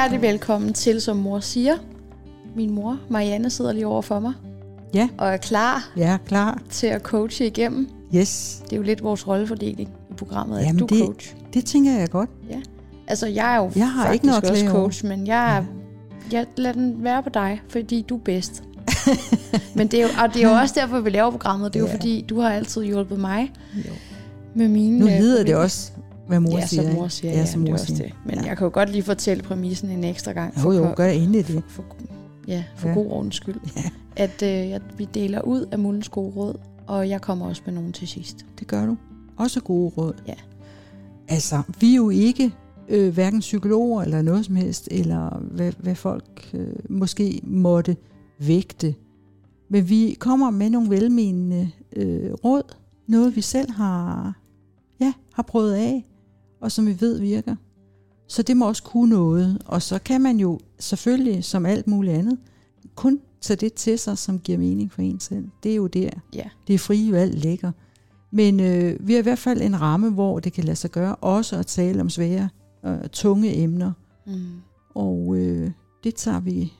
hjertelig velkommen til, som mor siger. Min mor, Marianne, sidder lige over for mig Ja, og er klar jeg er klar. til at coache igennem. Yes. Det er jo lidt vores rollefordeling i programmet, at Jamen, du er det- coach. Det tænker jeg godt. Altså, jeg er jo Jeg har faktisk ikke noget at også klage over. coach, men jeg, er, jeg lader den være på dig, fordi du er bedst. men det er jo, og det er jo også derfor, vi laver programmet. Det er jo Ja. fordi, du har altid hjulpet mig Jo. med mine Nu øh, hedder det problemer. også, hvad mor ja, siger. som mor siger. Ja, Ja, som det mor også siger. det. Men ja. jeg kan jo godt lige fortælle præmissen en ekstra gang. Jo, jo, for- gør endelig det. for, ja, for Ja. ja. god ordens skyld. Ja. At, øh, at vi deler ud af Mullens gode råd, og jeg kommer også med nogen til sidst. Det gør du. Også gode råd. Ja. Altså, vi er jo ikke øh, hverken psykologer eller noget som helst, eller hvad, hvad folk øh, måske måtte vægte. Men vi kommer med nogle velmenende øh, råd. Noget vi selv har, ja, har prøvet af, og som vi ved virker. Så det må også kunne noget. Og så kan man jo selvfølgelig, som alt muligt andet, kun tage det til sig, som giver mening for en selv. Det er jo der. Ja. Det er frie valg ligger. Men øh, vi har i hvert fald en ramme, hvor det kan lade sig gøre også at tale om svære, øh, tunge emner. Mm. Og øh, det tager vi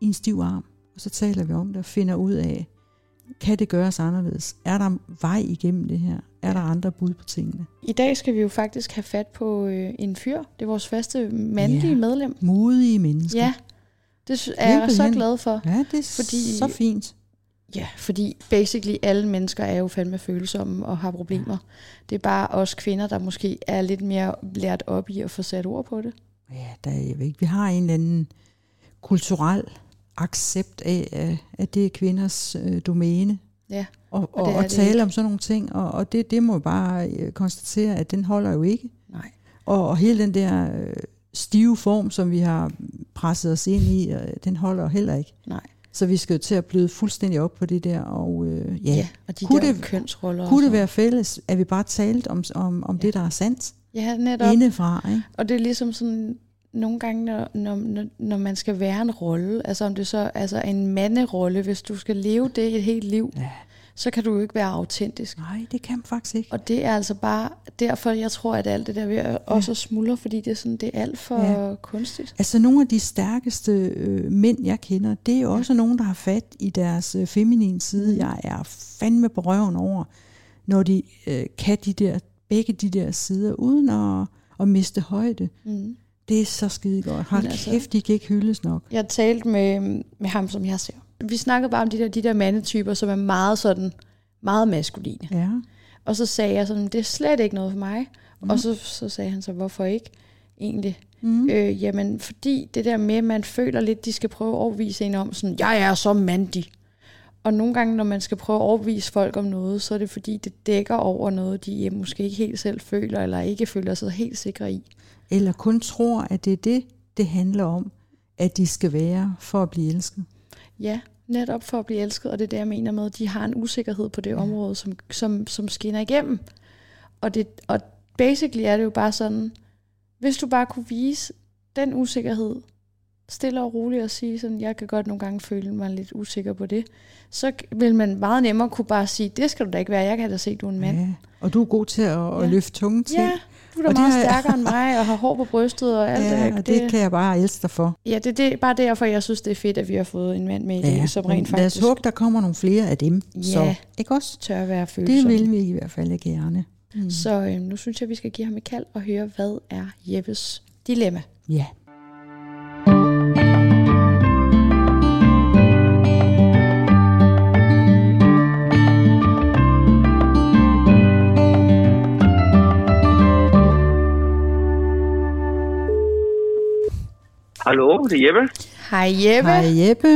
i en stiv arm, og så taler vi om det og finder ud af, kan det gøres anderledes? Er der vej igennem det her? Er der andre bud på tingene? I dag skal vi jo faktisk have fat på øh, en fyr. Det er vores første mandlige Ja. medlem. Modige mennesker. Ja, det er jeg så glad for. ja det er Fordi- så fint. Ja, fordi basically alle mennesker er jo fandme følsomme og har problemer. Det er bare os kvinder, der måske er lidt mere lært op i at få sat ord på det. Ja, der er, jeg ved ikke, vi har en eller anden kulturel accept af, at- det er kvinders øh, domæne. Ja, Og, og og, det og det tale ikke. om sådan nogle ting, og, og det, det må bare øh, konstatere, at den holder jo ikke. nej. Og, og hele den der øh, stive form, som vi har presset os ind i, øh, den holder heller ikke. Nej. Så vi skal jo til at bløde fuldstændig op på det der, og øh, ja, Ja, ja. og de Kunne der det- kønsroller. kunne det være fælles, at vi bare talt om, om, om det, der er sandt Ja, netop. indefra, ikke? Og det er ligesom sådan, nogle gange, når, når, når, man skal være en rolle, altså om det så altså en manderolle, hvis du skal leve det et helt liv, Ja. så kan du jo ikke være autentisk. Nej, det kan man faktisk ikke. Og det er altså bare derfor, jeg tror, at alt det der ved at også smuldre, fordi det er, sådan, det er alt for Ja. ja. kunstigt. Altså nogle af de stærkeste øh, mænd, jeg kender, det er også nogen, der har fat i deres øh, feminine side. Mm. Jeg er fandme på røven over, når de øh, kan de der, begge de der sider, uden at, at miste højde. Mm. Det er så skide godt. Men altså- kæft, de kan ikke hyldes nok. Jeg talte med, med ham, som jeg ser. Vi snakkede bare om de der, de der mandetyper, som er meget sådan, meget maskuline. Ja. Og så sagde jeg sådan, det er slet ikke noget for mig. Mm. Og så, så sagde han så, hvorfor ikke egentlig? Mm. Øh, jamen, fordi det der med, at man føler lidt, de skal prøve at overbevise en om, sådan, jeg er så mandig. Og nogle gange, når man skal prøve at overbevise folk om noget, så er det fordi, det dækker over noget, de øh, måske ikke helt selv føler, eller ikke føler sig helt sikre i. Eller kun tror, at det er det, det handler om, at de skal være for at blive elsket. Ja, netop for at blive elsket, og det er det, jeg mener med, at de har en usikkerhed på det ja. område, som, som, som skinner igennem. Og, det, og basically er det jo bare sådan, hvis du bare kunne vise den usikkerhed, stille og roligt og sige sådan, jeg kan godt nogle gange føle mig lidt usikker på det, så vil man meget nemmere kunne bare sige, det skal du da ikke være, jeg kan da se, at du er en mand. Ja. Og du er god til at, at Ja. løfte tunge ting. Ja, du er da Og meget stærkere end mig, og har hår på brystet og alt ja, det. og det kan jeg bare elske dig for. Ja, det, det er bare derfor, jeg synes, det er fedt, at vi har fået en mand med i det, som rent lad os faktisk håbe, der kommer nogle flere af dem. Ja. Så, ikke også? tør at være følsom. Det vil vi i hvert fald gerne. Mm. Så øh, nu synes jeg, vi skal give ham et kald og høre, hvad er Jeppes dilemma. Ja. Hallo, det er Jeppe. Hej Jeppe. Hej Jeppe.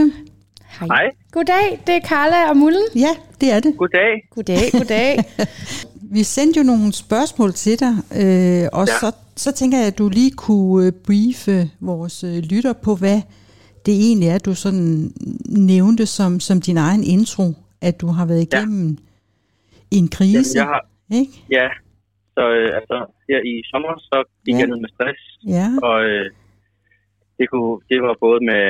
Hej. Goddag, det er Carla og Mullen. Ja, det er det. Goddag. Goddag, goddag. Vi sendte jo nogle spørgsmål til dig, øh, og Ja. så, så tænker jeg, at du lige kunne øh, briefe vores øh, lytter på, hvad det egentlig er, du sådan nævnte som, som din egen intro, at du har været igennem en krise. Jamen, jeg har, Ikke? ja, så øh, altså, her i sommer, så gik Ja. jeg ned med stress, Ja, og øh, det, kunne, det var både med,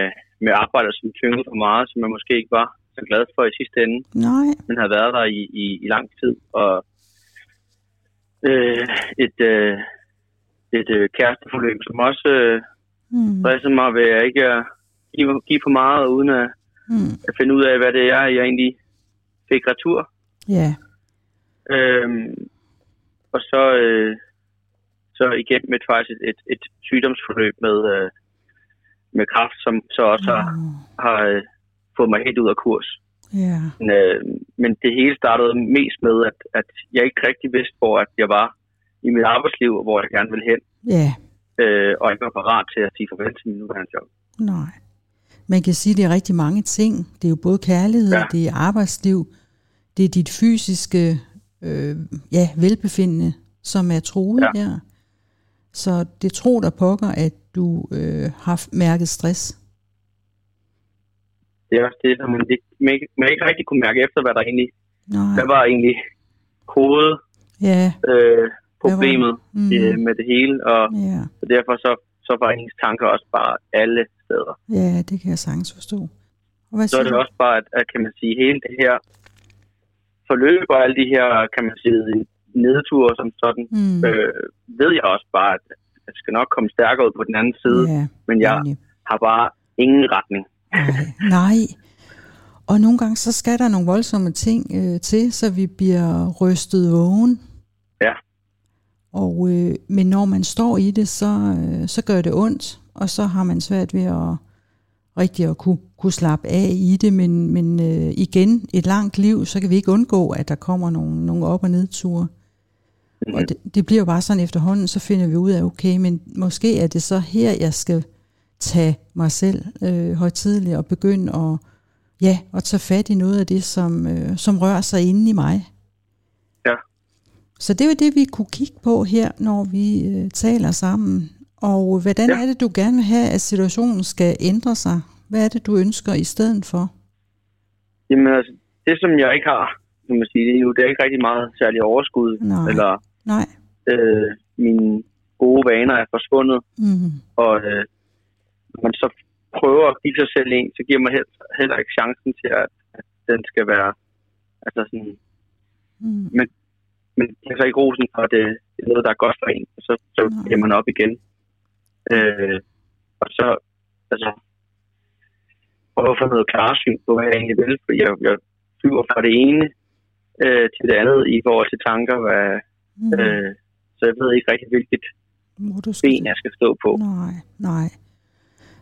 med arbejde, som tyngede for meget, som jeg måske ikke var så glad for i sidste ende, nej, men havde været der i, i, i lang tid, og øh, et, øh, et øh, kæresteforløb, som også øh, Mm. mig ved at ikke at give, give for meget, uden at, Mm. at finde ud af, hvad det er, jeg egentlig fik retur. Ja. Øhm, og så, øh, så igen med faktisk et, et, et sygdomsforløb med, øh, med kraft, som så også har, Mm. har øh, fået mig helt ud af kurs. Ja. Men, øh, men det hele startede mest med, at, at jeg ikke rigtig vidste, hvor at jeg var i mit arbejdsliv, og hvor jeg gerne ville hen, Ja. øh, og ikke var parat til at sige farvel til min nuværende job. Nej. Man kan sige, at det er rigtig mange ting. Det er jo både kærlighed, ja. Det er arbejdsliv, det er dit fysiske øh, ja, velbefindende, som er truet ja. Ja. Så det tror der pokker, at du øh, har mærket stress. Det er også det, at man ikke, man ikke, man ikke rigtig kunne mærke efter, hvad der egentlig, Nej. hvad var egentlig hovedet Ja, øh, problemet mm, øh, med det hele, og ja, så derfor så, så var ens tanker også bare alle steder. ja, det kan jeg sagtens forstå. Og hvad Så er det du? også bare, at, at kan man sige, hele det her forløb og alle de her, kan man sige, nedture som sådan, Mm, øh, ved jeg også bare, at jeg skal nok komme stærkere ud på den anden side, ja, men jeg egentlig. har bare ingen retning. Nej, nej. Og nogle gange, så skal der nogle voldsomme ting øh, til, så vi bliver rystet vågen. Ja. Og, øh, men når man står i det, så, øh, så gør det ondt, og så har man svært ved at rigtig at kunne, kunne slappe af i det. Men, men øh, igen, et langt liv, så kan vi ikke undgå, at der kommer nogle, nogle op- og nedture. Mhm. Og det, det bliver jo bare sådan efterhånden, så finder vi ud af, okay, men måske er det så her, jeg skal tage mig selv øh, højtidligt og begynde at, ja, at tage fat i noget af det, som, øh, som rører sig inde i mig. Ja. Så det er jo det, vi kunne kigge på her, når vi øh, taler sammen. Og hvordan. Ja. er det, du gerne vil have, at situationen skal ændre sig? Hvad er det, du ønsker i stedet for? Jamen altså, det som jeg ikke har, kan man sige, det er jo det er ikke rigtig meget særlig overskud, Nej. eller Nej. øh, mine gode vaner er forsvundet, Mm. og øh, når man så prøver at give sig selv en, så giver man heller, heller ikke chancen til, at, at den skal være, altså sådan, Mm. men det er så ikke rosen for, det, det er noget, der er godt for en, og så, så Nej. giver man op igen. Øh, og så, altså, prøve at få noget klarsyn på, hvad jeg egentlig vil, for jeg, jeg flyver fra det ene øh, til det andet i forhold til tanker, hvad, Mm. øh, så jeg ved ikke rigtig, hvilket du skal ben jeg skal stå på. Nej, nej.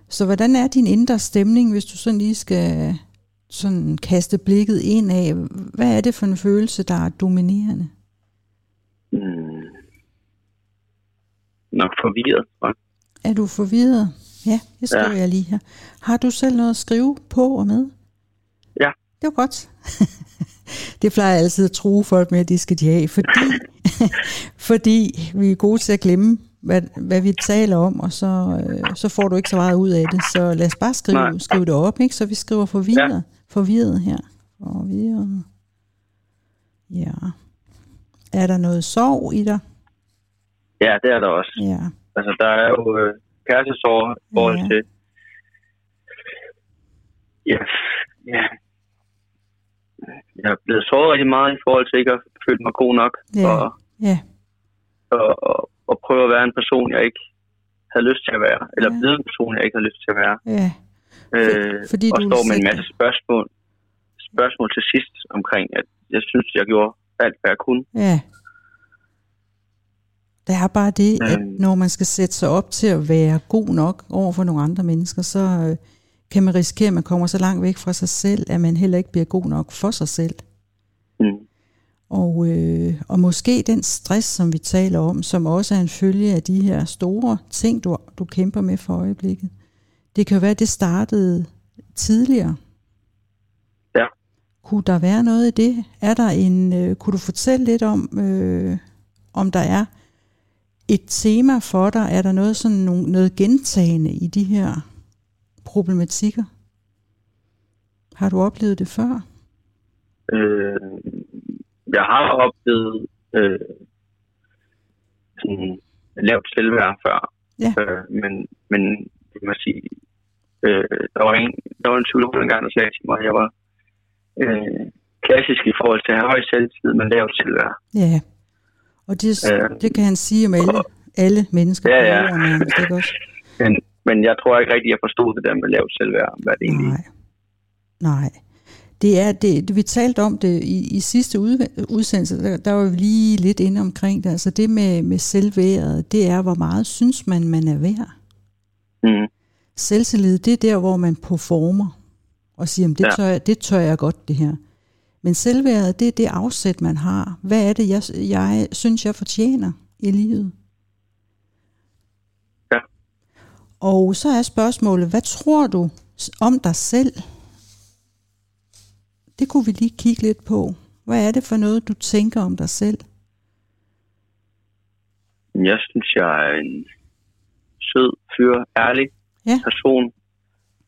Så hvordan er din indre stemning, hvis du sådan lige skal sådan kaste blikket ind af? Hvad er det for en følelse, der er dominerende? Mm. Nok forvirret. jeg. Er du forvirret? Ja, det skriver ja. jeg lige her. Har du selv noget at skrive på og med? Ja. Det var godt. det plejer jeg altid at true folk med, at det skal de have, fordi, fordi vi er gode til at glemme, hvad, hvad vi taler om, og så, øh, så får du ikke så meget ud af det. Så lad os bare skrive, Nej. skrive det op, ikke? så vi skriver forvirret, ja. forvirret her. Forvirret. Ja. Er der noget sorg i dig? Ja, det er der også. Ja. Altså, der er jo øh, kærestesorg i forhold Ja. til... Ja, ja. Jeg er blevet såret rigtig meget i forhold til ikke at føle mig god nok. Ja. Og, Ja. og, og, og prøve at være en person, jeg ikke havde lyst til at være. Eller Ja. blive en person, jeg ikke havde lyst til at være. Ja. Øh, fordi og står med en masse spørgsmål, spørgsmål til sidst omkring, at jeg synes, jeg gjorde alt, hvad jeg kunne. Ja. Der er bare det, at Øhm. når man skal sætte sig op til at være god nok over for nogle andre mennesker, så øh, kan man risikere, at man kommer så langt væk fra sig selv, at man heller ikke bliver god nok for sig selv. Mm. Og, øh, og måske den stress, som vi taler om, som også er en følge af de her store ting, du, du kæmper med for øjeblikket. Det kan jo være, at det startede tidligere. Ja. Kunne der være noget i det? Er der en, øh, kunne du fortælle lidt om, øh, om der er et tema for dig? Er der noget, sådan nogle, noget gentagende i de her problematikker? Har du oplevet det før? Øh, jeg har oplevet øh, sådan lavt selvværd før. Ja. Øh, men, men det må sige, øh, der var en, der var en psykolog engang, der sagde til mig, at jeg var øh, klassisk i forhold til at have høj selvtid, men lavt selvværd. Ja, og det, Øh, det kan han sige om alle, alle mennesker ja, ja. nærmest, ikke også? Men, men jeg tror ikke rigtig, jeg forstod det der med lavt selvværd, hvad det egentlig Nej. Nej. Det er, det, vi talte om det i, i sidste ud, udsendelse, der, der var vi lige lidt inde omkring det. Altså det med, med selvværdet, det er, hvor meget synes man, man er værd. Mm. Selvtillid, det er der, hvor man performer og siger, det, Ja. tør jeg, det tør jeg godt, det her. Men selvværdet, det er det afsæt, man har. Hvad er det, jeg, jeg synes, jeg fortjener i livet? Ja. Og så er spørgsmålet, hvad tror du om dig selv? Det kunne vi lige kigge lidt på. Hvad er det for noget, du tænker om dig selv? Jeg synes, jeg er en sød, fyr, ærlig Ja. person,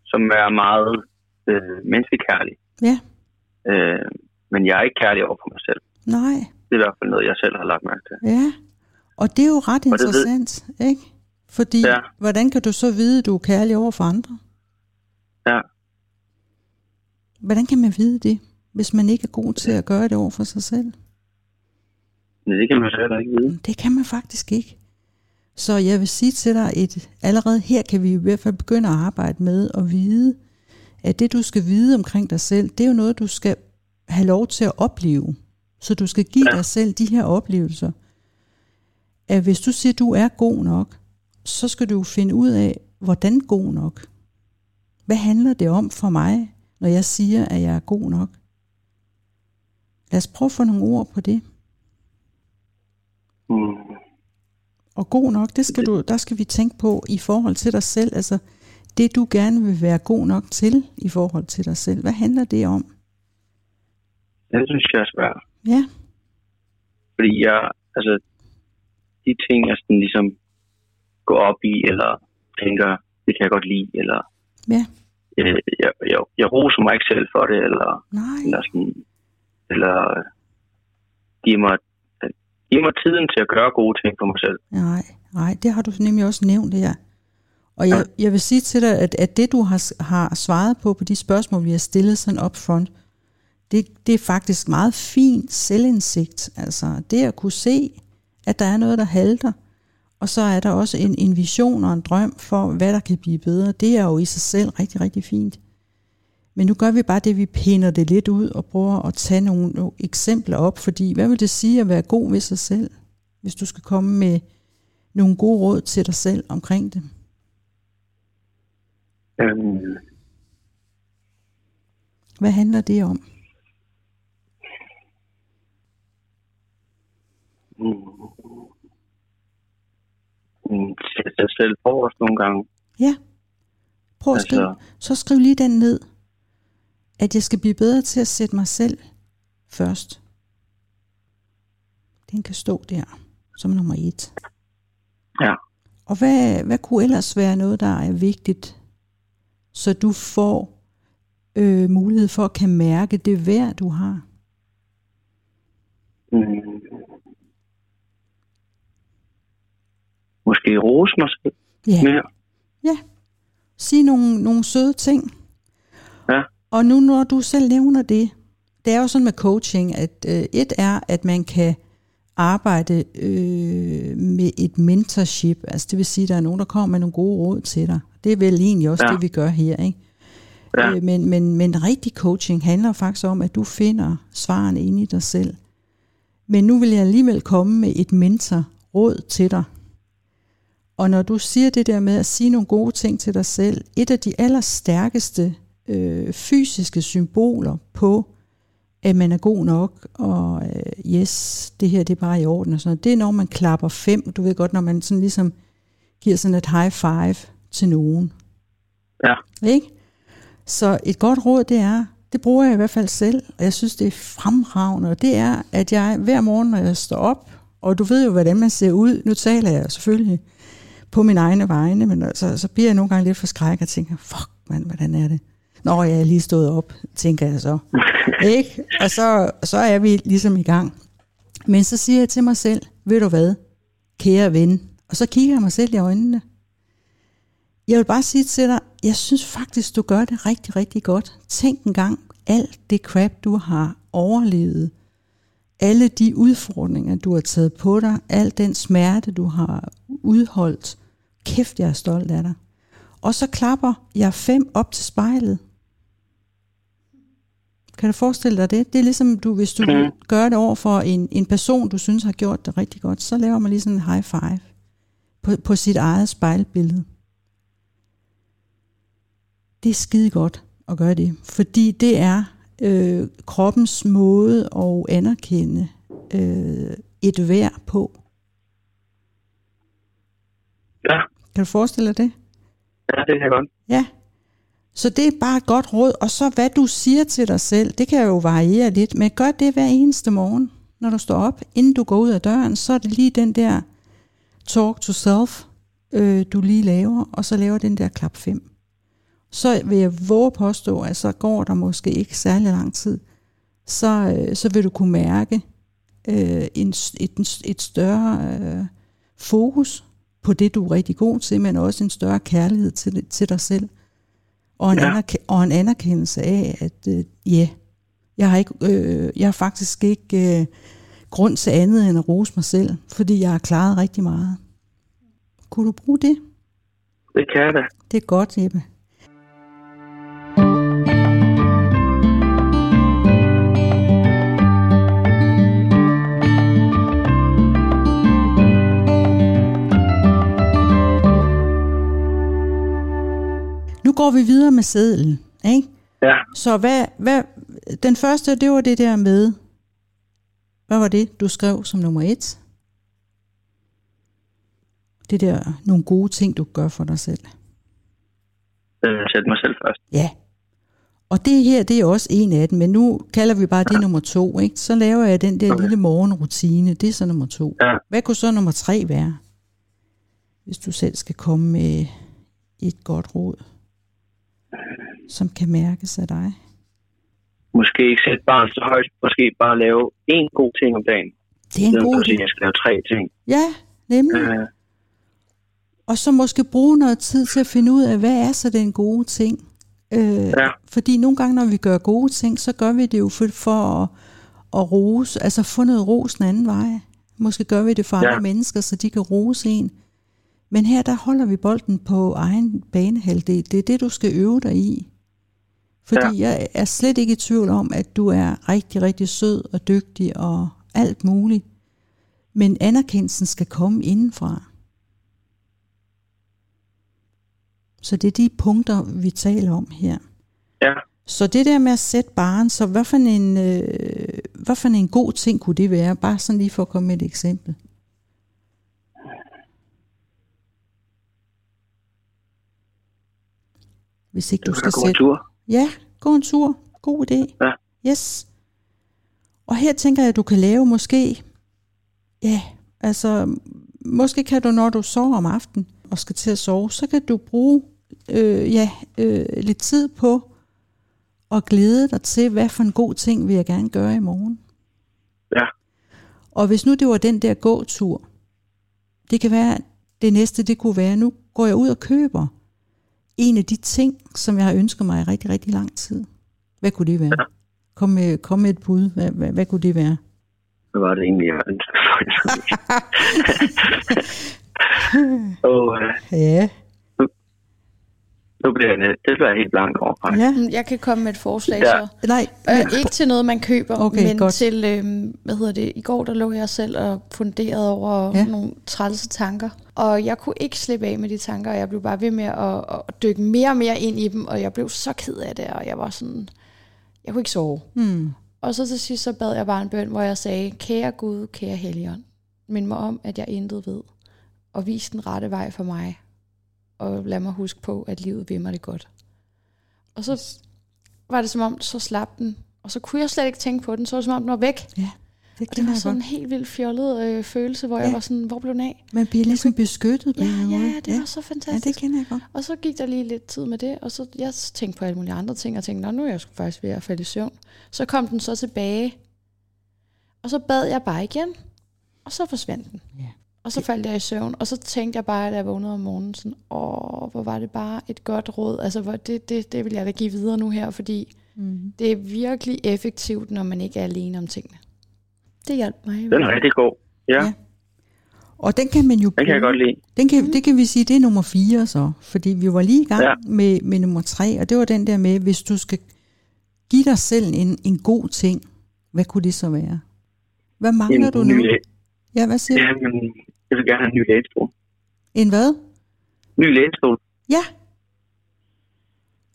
som er meget øh, menneskekærlig. Ja, Øh, men jeg er ikke kærlig over for mig selv. nej, Det er i hvert fald noget, jeg selv har lagt mærke til. ja. Og det er jo ret Og det ved- interessant, ikke? Fordi, Ja. hvordan kan du så vide, at du er kærlig over for andre? Ja. Hvordan kan man vide det, hvis man ikke er god til at gøre det over for sig selv? Men det kan man heller ikke vide. Det kan man faktisk ikke. Så jeg vil sige til dig, at allerede her kan vi i hvert fald begynde at arbejde med at vide, at det du skal vide omkring dig selv, det er jo noget, du skal have lov til at opleve. Så du skal give Ja. dig selv de her oplevelser. At hvis du siger, at du er god nok, så skal du finde ud af, hvordan god nok. Hvad handler det om for mig, når jeg siger, at jeg er god nok? Lad os prøve at få nogle ord på det. Mm. Og god nok, det skal du, der skal vi tænke på i forhold til dig selv. Altså det du gerne vil være god nok til i forhold til dig selv. Hvad handler det om? Det synes jeg er svært. Ja, Fordi jeg, altså, de ting, jeg sådan ligesom går op i, eller tænker, det kan jeg godt lide, eller ja, øh, jeg, jeg, jeg roser mig ikke selv for det, eller, nej, eller sådan, eller giver mig, giver mig tiden til at gøre gode ting for mig selv. nej, nej, det har du nemlig også nævnt her. Og jeg, jeg vil sige til dig, at, at det du har, har svaret på, på de spørgsmål, vi har stillet sådan up front, det, det er faktisk meget fint selvindsigt. Altså det at kunne se, at der er noget, der halter, og så er der også en, en vision og en drøm for, hvad der kan blive bedre. Det er jo i sig selv rigtig, rigtig fint. Men nu gør vi bare det, vi pinder det lidt ud og prøver at tage nogle, nogle eksempler op, fordi hvad vil det sige at være god ved sig selv, hvis du skal komme med nogle gode råd til dig selv omkring det? Øhm, Hvad handler det om? mm, sætte sig selv forrest nogle gange. Ja. Prøv at skrive. Altså- Så skriv lige den ned. At jeg skal blive bedre til at sætte mig selv først. Den kan stå der som nummer et. Ja. Og hvad, hvad kunne ellers være noget, der er vigtigt, så du får øh, mulighed for at kan mærke det værd, du har? Mm, måske rose mig selv Ja. mere. Ja. Sig nogle, nogle søde ting. Ja. Og nu når du selv nævner det, det er jo sådan med coaching, at øh, et er, at man kan arbejde øh, med et mentorship, altså det vil sige, at der er nogen, der kommer med nogle gode råd til dig. Det er vel egentlig også. Ja. det, vi gør her, ikke? Ja. Øh, men, men, men rigtig coaching handler faktisk om, at du finder svarene inde i dig selv. Men nu vil jeg alligevel komme med et mentorråd til dig. Og når du siger det der med at sige nogle gode ting til dig selv, et af de allerstærkeste øh, fysiske symboler på, at man er god nok, og øh, yes, det her det er bare i orden og sådan noget, det er når man klapper fem, du ved godt, når man sådan ligesom giver sådan et high five til nogen. Ja. Ikke? Så et godt råd, det er, det bruger jeg i hvert fald selv, og jeg synes, det er fremragende, og det er, at jeg hver morgen, når jeg står op, og du ved jo, hvordan man ser ud, nu taler jeg selvfølgelig på min egne vegne, men så, så bliver jeg nogle gange lidt forskrækket og tænker, fuck mand, hvordan er det? Når jeg er lige stået op, tænker jeg så. Ikke? Og så, så er vi ligesom i gang. Men så siger jeg til mig selv, ved du hvad, kære ven, og så kigger jeg mig selv i øjnene. Jeg vil bare sige til dig, jeg synes faktisk, du gør det rigtig, rigtig godt. Tænk en gang, alt det crap, du har overlevet, alle de udfordringer, du har taget på dig, al den smerte, du har udholdt. Kæft, jeg er stolt af dig. Og så klapper jeg fem op til spejlet. Kan du forestille dig det? Det er ligesom, du, hvis du Mhm. gør det over for en, en person, du synes har gjort det rigtig godt, så laver man lige sådan en high five på, på sit eget spejlbillede. Det er skide godt at gøre det, fordi det er øh, kroppens måde at anerkende øh, et værd på. Ja, Kan du forestille dig det? ja, det kan jeg godt. Ja. Så det er bare et godt råd. Og så hvad du siger til dig selv, det kan jo variere lidt, men gør det hver eneste morgen, når du står op. Inden du går ud af døren, så er det lige den der talk to self, øh, du lige laver, og så laver den der klap 5. Så vil jeg våge påstå, at så går der måske ikke særlig lang tid, så, øh, så vil du kunne mærke øh, en, et, et større øh, fokus på det, du er rigtig god til, men også en større kærlighed til, til dig selv. Og en, Ja. anerke- og en anerkendelse af, at øh, ja, jeg har, ikke, øh, jeg har faktisk ikke øh, grund til andet end at rose mig selv, fordi jeg har klaret rigtig meget. Kunne du bruge det? Det kan jeg da. Det er godt, Jeppe. Går vi videre med sedlen, ikke? Ja, Så hvad, hvad, den første, det var det der med, hvad var det, du skrev som nummer et? Det der, nogle gode ting, du gør for dig selv. øh, sætte mig selv først. Ja. Og det her, det er også en af dem, men nu kalder vi bare det nummer to, ikke? Så laver jeg den der Okay. lille morgenrutine, det er så nummer to. Ja. Hvad kunne så nummer tre være? Hvis du selv skal komme med et godt råd, som kan mærkes af dig. Måske ikke sætte barn så højt. Måske bare lave én god ting om dagen. Det er en god at jeg skal lave tre ting. Ja, nemlig. Øh, Og så måske bruge noget tid til at finde ud af, hvad er så den gode ting? Øh, Ja. Fordi nogle gange, når vi gør gode ting, så gør vi det jo for, for at, at rose, altså få noget ros den anden vej. Måske gør vi det for Ja. andre mennesker, så de kan rose en. Men her, der holder vi bolden på egen banehalvdel. Det er det, du skal øve dig i. Fordi ja. jeg er slet ikke i tvivl om, at du er rigtig, rigtig sød og dygtig og alt muligt. Men anerkendelsen skal komme indenfra. Så det er de punkter, vi taler om her. ja, Så det der med at sætte barn, så hvad for, en, øh, hvad for en god ting kunne det være? Bare sådan lige for at komme med et eksempel. Hvis ikke du skal sætte... tur. Ja, gå en tur. God idé. Ja. Yes. Og her tænker jeg, at du kan lave måske... Ja, altså... Måske kan du, når du sover om aftenen og skal til at sove, så kan du bruge øh, ja, øh, lidt tid på at glæde dig til, hvad for en god ting vil jeg gerne gøre i morgen. Ja. Og hvis nu det var den der gåtur, det kan være, det næste det kunne være, nu går jeg ud og køber en af de ting, som jeg har ønsket mig i rigtig, rigtig lang tid. Hvad kunne det være? Ja. Kom, med, kom med et bud. Hvad, hvad, hvad kunne det være? Hvad var det egentlig, jeg ønskede for Og øh, Ja. Nu bliver jeg, det bliver jeg helt blank over. faktisk. ja. Mm, Jeg kan komme med et forslag Ja. så. Nej, Øh, ikke til noget, man køber, Okay, men godt. til, øh, hvad hedder det, i går der lå jeg selv og funderede over Ja. ja. nogle trælse tanker. Og jeg kunne ikke slippe af med de tanker, og jeg blev bare ved med at, at dykke mere og mere ind i dem, og jeg blev så ked af det, og jeg var sådan, jeg kunne ikke sove. hmm. Og så til sidst så bad jeg bare en bøn, hvor jeg sagde, kære Gud, kære Helligånd, mind mig om, at jeg intet ved, og vis den rette vej for mig, og lad mig huske på, at livet vil mig det godt. Og så var det som om, så slap den, og så kunne jeg slet ikke tænke på den, så var det som om, den var væk. det Og det var sådan en godt. helt vildt fjollet øh, følelse, hvor ja. Ja. jeg var sådan, hvor blev den af? Man bliver ligesom beskyttet på Ja, en ja, måde. ja, det var så ja, fantastisk. det kender jeg godt. Og så gik der lige lidt tid med det, og så jeg tænkte på alle mulige andre ting, og tænkte, Nå, nu er jeg faktisk ved at falde i søvn. Så kom den så tilbage, og så bad jeg bare igen, og så forsvandt den. Ja. Og så faldt jeg i søvn, og så tænkte jeg bare, da jeg vågnede om morgenen, sådan, åh, hvor var det bare et godt råd. Altså, hvor det, det, det vil jeg da give videre nu her, fordi Mm. det er virkelig effektivt, når man ikke er alene om tingene. Det hjalp mig. Den er rigtig god. Ja, Ja. Og den kan man jo Den kan jeg bruge. godt lide. Den kan, det kan vi sige, det er nummer fire så. Fordi vi var lige i gang ja. Med, med nummer tre, og det var den der med, hvis du skal give dig selv en, en god ting, hvad kunne det så være? Hvad mangler En du nu? Ja, hvad siger du? Ja, men jeg vil gerne have en ny lænestol. En hvad? Ny lænestol. Ja.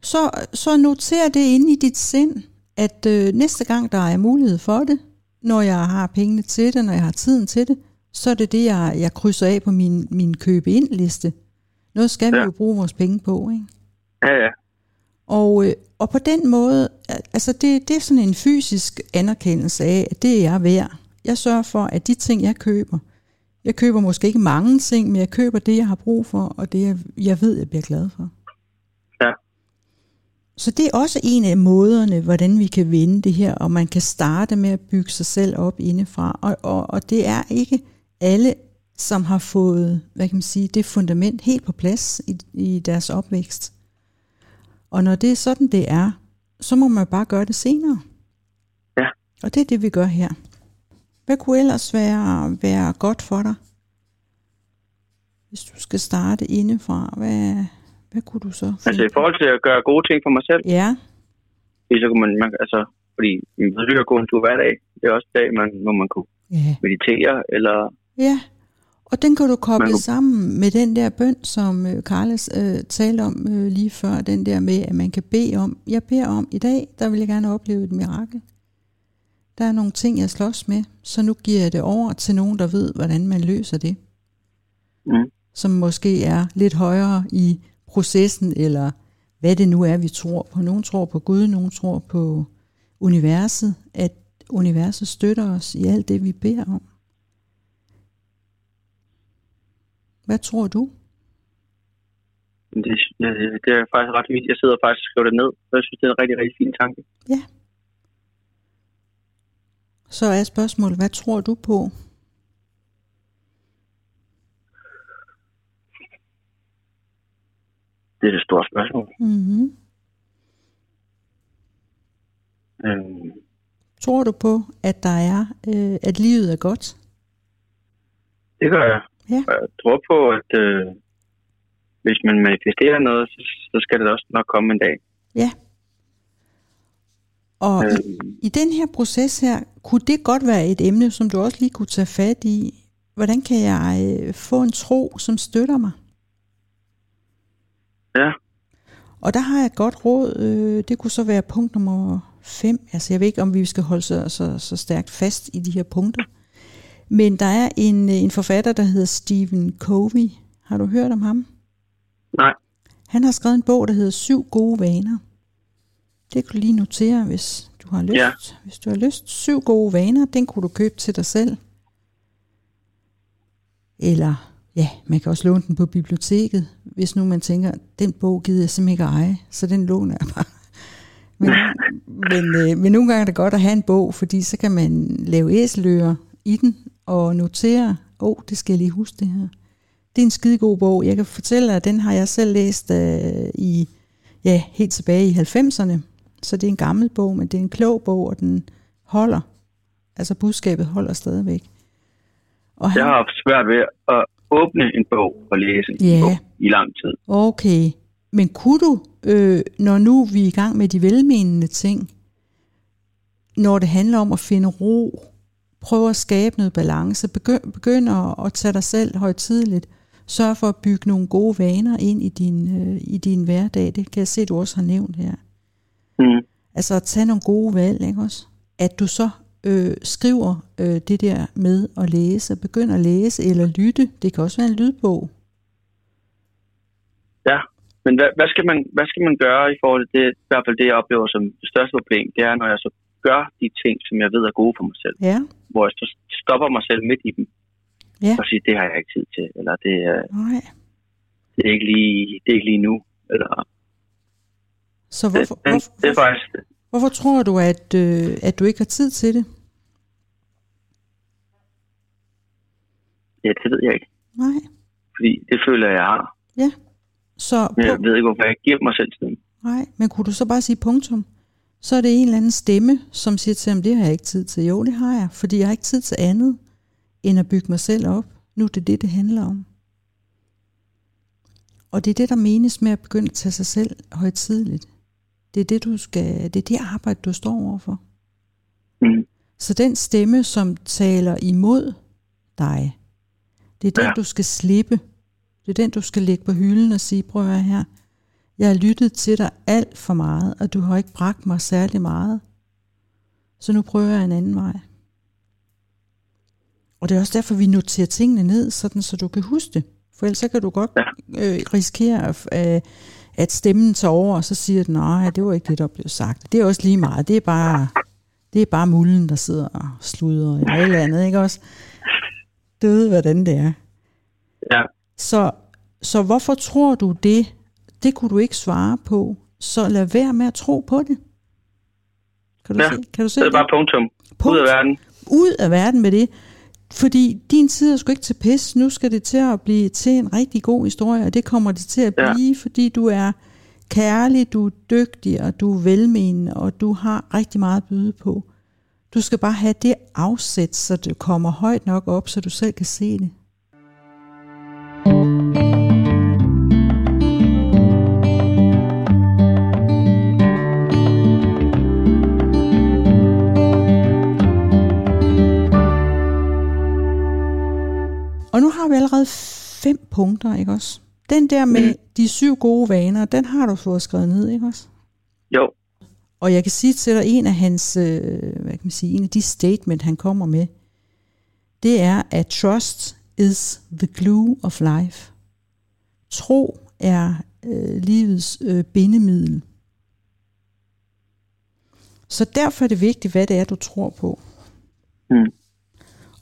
Så, så noter det inde i dit sind, at øh, næste gang der er mulighed for det, når jeg har pengene til det, når jeg har tiden til det, så er det det, jeg, jeg krydser af på min, min købe ind liste. Noget skal ja. vi jo bruge vores penge på, ikke? Ja, ja. Og, øh, og på den måde, al- altså det, det er sådan en fysisk anerkendelse af, at det er jeg værd. Jeg sørger for, at de ting, jeg køber, jeg køber måske ikke mange ting, men jeg køber det, jeg har brug for, og det, jeg, jeg ved, jeg bliver glad for. Ja. Så det er også en af måderne, hvordan vi kan vinde det her, og man kan starte med at bygge sig selv op indefra. Og, og, og det er ikke alle, som har fået, hvad kan man sige, det fundament helt på plads i, i deres opvækst. Og når det er sådan, det er, så må man bare gøre det senere. Ja. Og det er det, vi gør her. Hvad kunne ellers være, være godt for dig? Hvis du skal starte indefra, hvad, hvad kunne du så Altså i forhold til at gøre gode ting for mig selv, Ja, fordi så kan man, man altså, fordi man ved at gå en tur hver dag. Det er også en dag, man, hvor man kunne ja, meditere, eller ja. Og den kan du koble Man kunne- sammen med den der bøn, som øh, Carles øh, talte om øh, lige før, den der med, at man kan bede om, jeg beder om, i dag, der vil jeg gerne opleve et mirakel. Der er nogle ting, jeg slås med, så nu giver jeg det over til nogen, der ved, hvordan man løser det. mm, Som måske er lidt højere i processen, eller hvad det nu er, vi tror på. Nogen tror på Gud, nogen tror på universet, at universet støtter os i alt det, vi beder om. Hvad tror du? det, det, det er faktisk ret vildt. Jeg sidder faktisk og skriver det ned, og jeg synes, det er en rigtig, rigtig fin tanke. Så er spørgsmålet, hvad tror du på? Det er et stort spørgsmål. Mm-hmm. Øhm, Tror du på, at der er, øh, at livet er godt? det gør jeg. Ja. Jeg tror på, at øh, hvis man manifesterer noget, så, så skal det også nok komme en dag. Og i, Øhm, i den her proces her, kunne det godt være et emne, som du også lige kunne tage fat i. Hvordan kan jeg øh, få en tro, som støtter mig? ja, Og der har jeg et godt råd. Øh, det kunne så være punkt nummer 5. Altså jeg ved ikke, om vi skal holde så, så, så stærkt fast i de her punkter. Men der er en, øh, en forfatter, der hedder Stephen Covey. Har du hørt om ham? nej, Han har skrevet en bog, der hedder Syv gode vaner. Det kan du lige notere, hvis du har lyst. Ja. Hvis du har lyst. Syv gode vaner, den kunne du købe til dig selv. Eller, ja, man kan også låne den på biblioteket, hvis nu man tænker, den bog gider jeg simpelthen ikke eje, så den låner jeg bare. Men, men, øh, men nogle gange er det godt at have en bog, fordi så kan man lave æseløer i den og notere, åh, oh, det skal jeg lige huske det her. Det er en skide god bog. Jeg kan fortælle dig, at den har jeg selv læst øh, i, ja, helt tilbage i 90'erne. Så det er en gammel bog, men det er en klog bog, og den holder. Altså budskabet holder stadigvæk. Og han, jeg har haft svært ved at åbne en bog og læse en bog i lang tid. Okay, men kunne du, øh, når nu vi er i gang med de velmenende ting, når det handler om at finde ro, prøve at skabe noget balance, begynd, begynd at, at tage dig selv højtidligt, sørg for at bygge nogle gode vaner ind i din, øh, i din hverdag, det kan jeg se, du også har nævnt her. Mm. Altså at tage nogle gode valg, ikke også? At du så øh, skriver øh, det der med at læse, begynd at læse eller lytte, det kan også være en lydbog. Ja, men hvad, hvad, skal man, hvad skal man gøre i forhold til det, i hvert fald det, jeg oplever som det største problem, det er, når jeg så gør de ting, som jeg ved er gode for mig selv, Ja, hvor jeg så stopper mig selv midt i dem, Ja. og siger, det har jeg ikke tid til, eller det, er, nej. det, er, ikke lige, det er ikke lige nu, eller Så det, hvorfor, det, hvorfor, det er faktisk, hvorfor tror du, at, øh, at du ikke har tid til det? ja, det ved jeg ikke, Nej. fordi det føler jeg, jeg har, Så, men jeg ved ikke, hvorfor jeg giver mig selv tiden. nej, men kunne du så bare sige punktum? Så er det en eller anden stemme, som siger til ham, det har jeg ikke tid til. Jo, det har jeg, fordi jeg har ikke tid til andet, end at bygge mig selv op Nu er det det, det handler om. Og det er det, der menes med at begynde at tage sig selv højtidligt. Det er det, du skal, det er det arbejde, du står overfor. Mm. Så den stemme, som taler imod dig, det er den, Ja. du skal slippe. Det er den, du skal lægge på hylden og sige, prøv at her, jeg har lyttet til dig alt for meget, og du har ikke bragt mig særlig meget. Så nu prøver jeg en anden vej. Og det er også derfor, vi noterer tingene ned, sådan så du kan huske det. For ellers så kan du godt øh, risikere, at, øh, at stemmen tager over, og så siger den, nej, det var ikke det, der blev sagt. Det er også lige meget. Det er bare, det er bare mulden, der sidder og sludrer eller et eller andet, ikke også? Du ved, hvordan det er. Ja. Så, så hvorfor tror du det? Det kunne du ikke svare på. Så lad være med at tro på det. Kan du Ja, se, kan du se Så er det bare punktum. Ud af verden. ud af verden med det. Fordi din tid er sgu ikke til pis. Nu skal det til at blive til en rigtig god historie, og det kommer det til at Ja. blive, fordi du er kærlig, du er dygtig, og du er velmenende, og du har rigtig meget at byde på. Du skal bare have det afsæt, så det kommer højt nok op, så du selv kan se det. Og nu har vi allerede fem punkter, ikke også? Den der med Mm. de syv gode vaner, den har du fået skrevet ned, ikke også? Jo. Og jeg kan sige til dig, en af hans, øh, hvad kan man sige, en af de statement, han kommer med, det er, at trust is the glue of life. Tro er øh, livets øh, bindemiddel. Så derfor er det vigtigt, hvad det er, du tror på. Mm.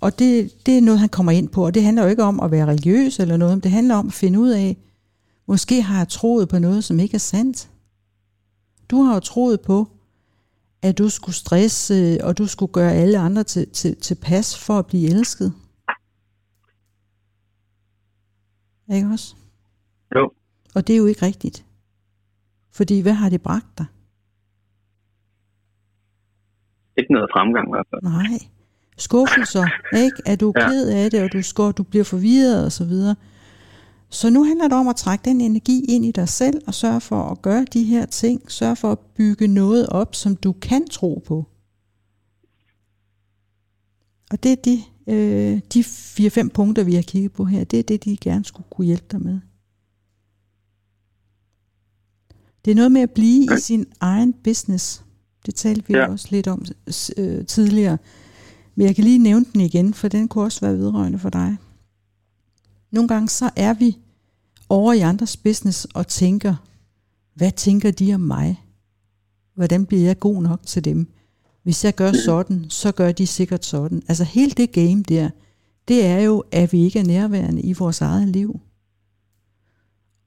Og det, det er noget, han kommer ind på, og det handler jo ikke om at være religiøs eller noget, men det handler om at finde ud af, måske har jeg troet på noget, som ikke er sandt. Du har jo troet på, at du skulle stresse, og du skulle gøre alle andre til, til, til pas for at blive elsket. Ikke også? Jo. Og det er jo ikke rigtigt. Fordi hvad har det bragt dig? Ikke noget fremgang i hvert fald. Nej. Skuffelser, ikke? At du er Ja. ked af det, og du, skår, du bliver forvirret og så videre. Så nu handler det om at trække den energi ind i dig selv, og sørge for at gøre de her ting. Sørge for at bygge noget op, som du kan tro på. Og det er de, øh, de fire-fem punkter, vi har kigget på her. Det er det, de gerne skulle kunne hjælpe dig med. Det er noget med at blive i sin egen business. Det talte vi ja. også lidt om øh, tidligere. Men jeg kan lige nævne den igen, for den kunne også være vedrørende for dig. Nogle gange så er vi over i andres business og tænker, hvad tænker de om mig? Hvordan bliver jeg god nok til dem? Hvis jeg gør sådan, så gør de sikkert sådan. Altså hele det game der, det er jo, at vi ikke er nærværende i vores eget liv.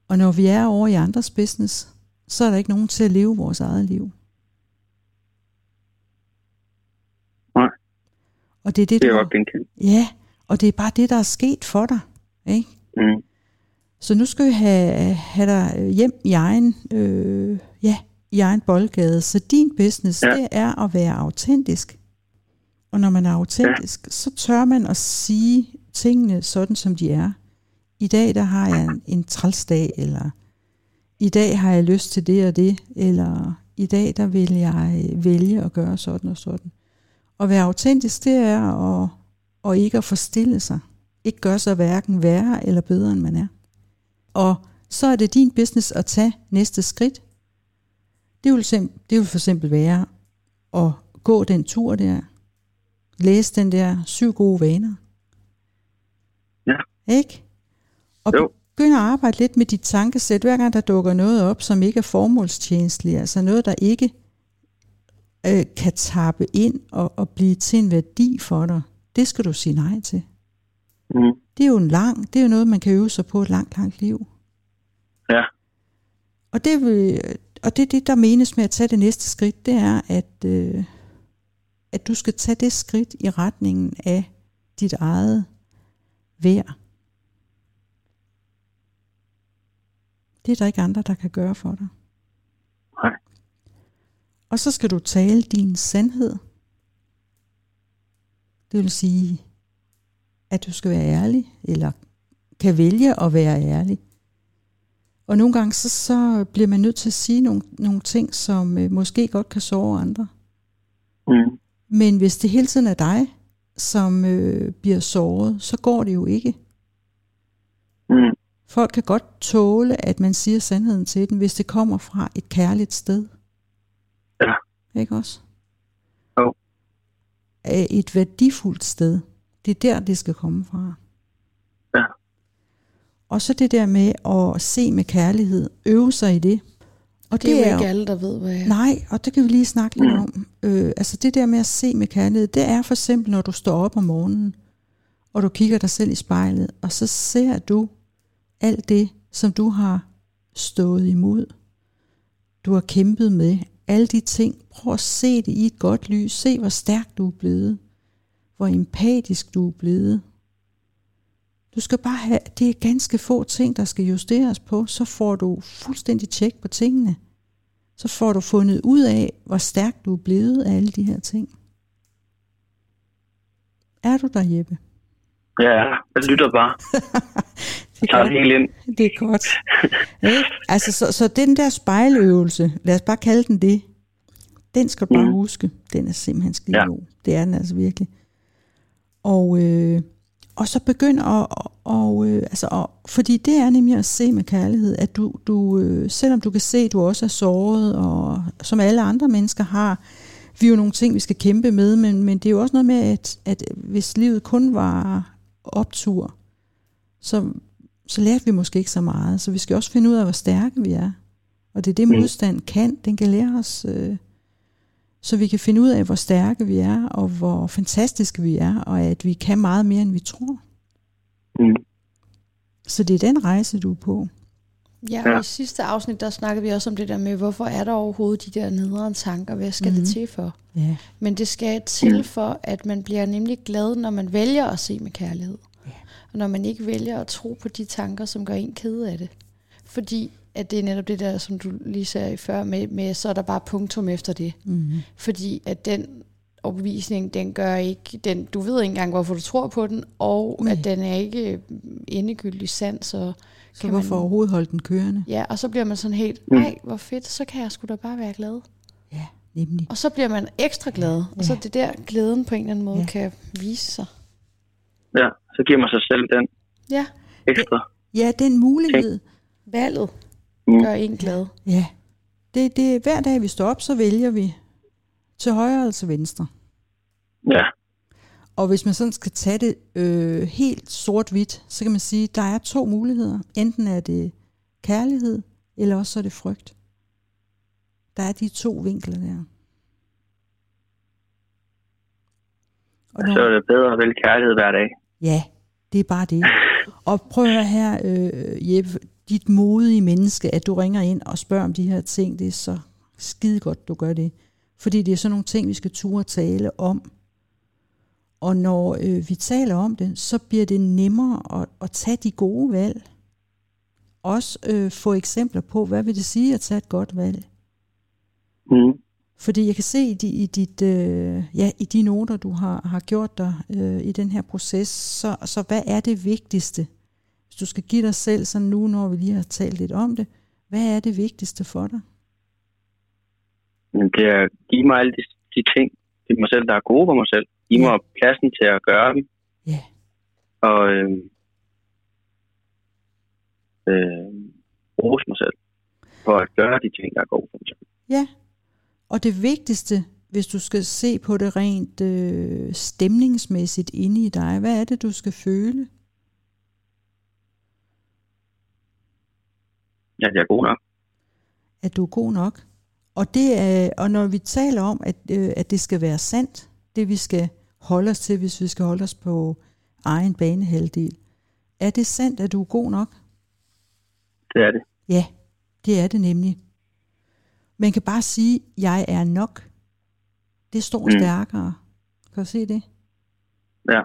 Og når vi er over i andres business, så er der ikke nogen til at leve vores eget liv. Nej. Og det er det, Det er du godt. Ja, og det er bare det, der er sket for dig. Ikke? Mm. Så nu skal vi have, have dig hjem i egen, øh, ja, i egen boldgade. Så din business, Ja. det er at være autentisk. Og når man er autentisk, ja. så tør man at sige tingene sådan, som de er. I dag, der har jeg en, en trælsdag, eller i dag har jeg lyst til det og det, eller i dag, der vil jeg vælge at gøre sådan og sådan. At være autentisk, det er at, at ikke at forstille sig. Ikke gøre sig hverken værre eller bedre, end man er. Og så er det din business at tage næste skridt. Det vil, det vil for eksempel være at gå den tur der. Læse den der syv gode vaner. Ja. Ikke? Og Jo. begynde at arbejde lidt med dit tankesæt, hver gang der dukker noget op, som ikke er formålstjenestligt, altså noget, der ikke øh, kan tappe ind og, og blive til en værdi for dig, det skal du sige nej til. Mm. Det er jo en lang, det er jo noget, man kan øve sig på et langt, langt liv. Ja. Og det, vil, og det, det, der menes med at tage det næste skridt, det er, at, øh, at du skal tage det skridt i retningen af dit eget værd. Det er der ikke andre, der kan gøre for dig. Nej. Og så skal du tale din sandhed. Det vil sige, at du skal være ærlig, eller kan vælge at være ærlig. Og nogle gange så, så bliver man nødt til at sige nogle, nogle ting, som øh, måske godt kan såre andre. Mm. Men hvis det hele tiden er dig, som øh, bliver såret, så går det jo ikke. Mm. Folk kan godt tåle, at man siger sandheden til dem, hvis det kommer fra et kærligt sted. Ja. Ikke også? Jo. Af Et værdifuldt sted. Det er der, det skal komme fra. Ja. Og så det der med at se med kærlighed, øve sig i det. Og Det er jo ikke alle, der ved, hvad jeg Nej, og det kan vi lige snakke lidt Mm. om. Øh, altså det der med at se med kærlighed, det er for eksempel, når du står op om morgenen, og du kigger dig selv i spejlet, og så ser du alt det, som du har stået imod. Du har kæmpet med. Alle de ting. Prøv at se det i et godt lys. Se, hvor stærk du er blevet. Hvor empatisk du er blevet. Du skal bare have, det er ganske få ting, der skal justeres på, så får du fuldstændig tjek på tingene så får du fundet ud af, hvor stærk du er blevet af alle de her ting. Er du der, Jeppe? Ja, jeg lytter bare. Det tager helt ind. Det er godt. Ikke? altså, så, så den der spejløvelse, lad os bare kalde den det, den skal du bare Mm. huske. Den er simpelthen skide god. Det er den altså virkelig. Og, øh, og så begynd at, og, øh, altså, og, fordi det er nemlig at se med kærlighed, at du, du øh, selvom du kan se, at du også er såret, og som alle andre mennesker har, vi er jo nogle ting, vi skal kæmpe med, men, men det er jo også noget med, at, at hvis livet kun var optur, så, så lærte vi måske ikke så meget. Så vi skal også finde ud af, hvor stærke vi er. Og det er det, Mm. modstand kan. Den kan lære os, øh, så vi kan finde ud af, hvor stærke vi er, og hvor fantastiske vi er, og at vi kan meget mere, end vi tror. Mm. Så det er den rejse, du er på. Ja, og Ja. i sidste afsnit, der snakkede vi også om det der med, hvorfor er der overhovedet de der nederen tanker? Hvad skal. Mhm. det til for? Ja. Men det skal til for, at man bliver nemlig glad, når man vælger at se med kærlighed. Ja. Og når man ikke vælger at tro på de tanker, som gør en ked af det. Fordi at det er netop det der, som du lige sagde i før, med, med så er der bare punktum efter det. Mm-hmm. Fordi at den overbevisning, den gør ikke, den, du ved ikke engang, hvorfor du tror på den, og Nej. at den er ikke endegyldig sand, så Så Kan hvorfor man- overhovedet holde den kørende? Ja, og så bliver man sådan helt, Mm. nej, hvor fedt, så kan jeg sgu da bare være glad. Ja, nemlig. Og så bliver man ekstra glad, og så Ja. er det der, glæden på en eller anden måde Ja. kan vise sig. Ja, så giver man sig selv den Ja, ekstra. Ja, den mulighed. valget Mm. gør en glad. Ja. Det, det, hver dag vi står op, så vælger vi til højre eller til venstre. Ja, Og hvis man sådan skal tage det øh, helt sort-hvidt, så kan man sige, at der er to muligheder. Enten er det kærlighed, eller også så er det frygt. Der er de to vinkler der. Og så er det bedre at vælge kærlighed hver dag. Ja, det er bare det. Og prøv at her, øh, Jeppe, dit modige menneske, at du ringer ind og spørger om de her ting, det er så skide godt, du gør det. Fordi det er sådan nogle ting, vi skal ture at tale om. Og når øh, vi taler om det, så bliver det nemmere at, at tage de gode valg. Også øh, få eksempler på, hvad vil det sige at tage et godt valg. Mm. Fordi jeg kan se i, di, i, dit, øh, ja, i de noter, du har, har gjort dig øh, i den her proces, så, så hvad er det vigtigste? Hvis du skal give dig selv sådan nu, når vi lige har talt lidt om det, hvad er det vigtigste for dig? Det er at give mig alle de, de ting til mig selv, der er gode for mig selv. Giv Ja. mig pladsen til at gøre dem. Ja. Og øh, øh, rose mig selv for at gøre de ting, der er gode for mig selv. Ja, og det vigtigste, hvis du skal se på det rent øh, stemningsmæssigt inde i dig, hvad er det, du skal føle? Ja, det er god nok. At du er god nok? Og, det er, og når vi taler om, at, øh, at det skal være sandt, det vi skal holde os til, hvis vi skal holde os på egen banehalvdel, er det sandt, at du er god nok? Det er det. Ja, det er det nemlig. Man kan bare sige, jeg er nok. Det står Mm. stærkere. Kan du se det? Ja.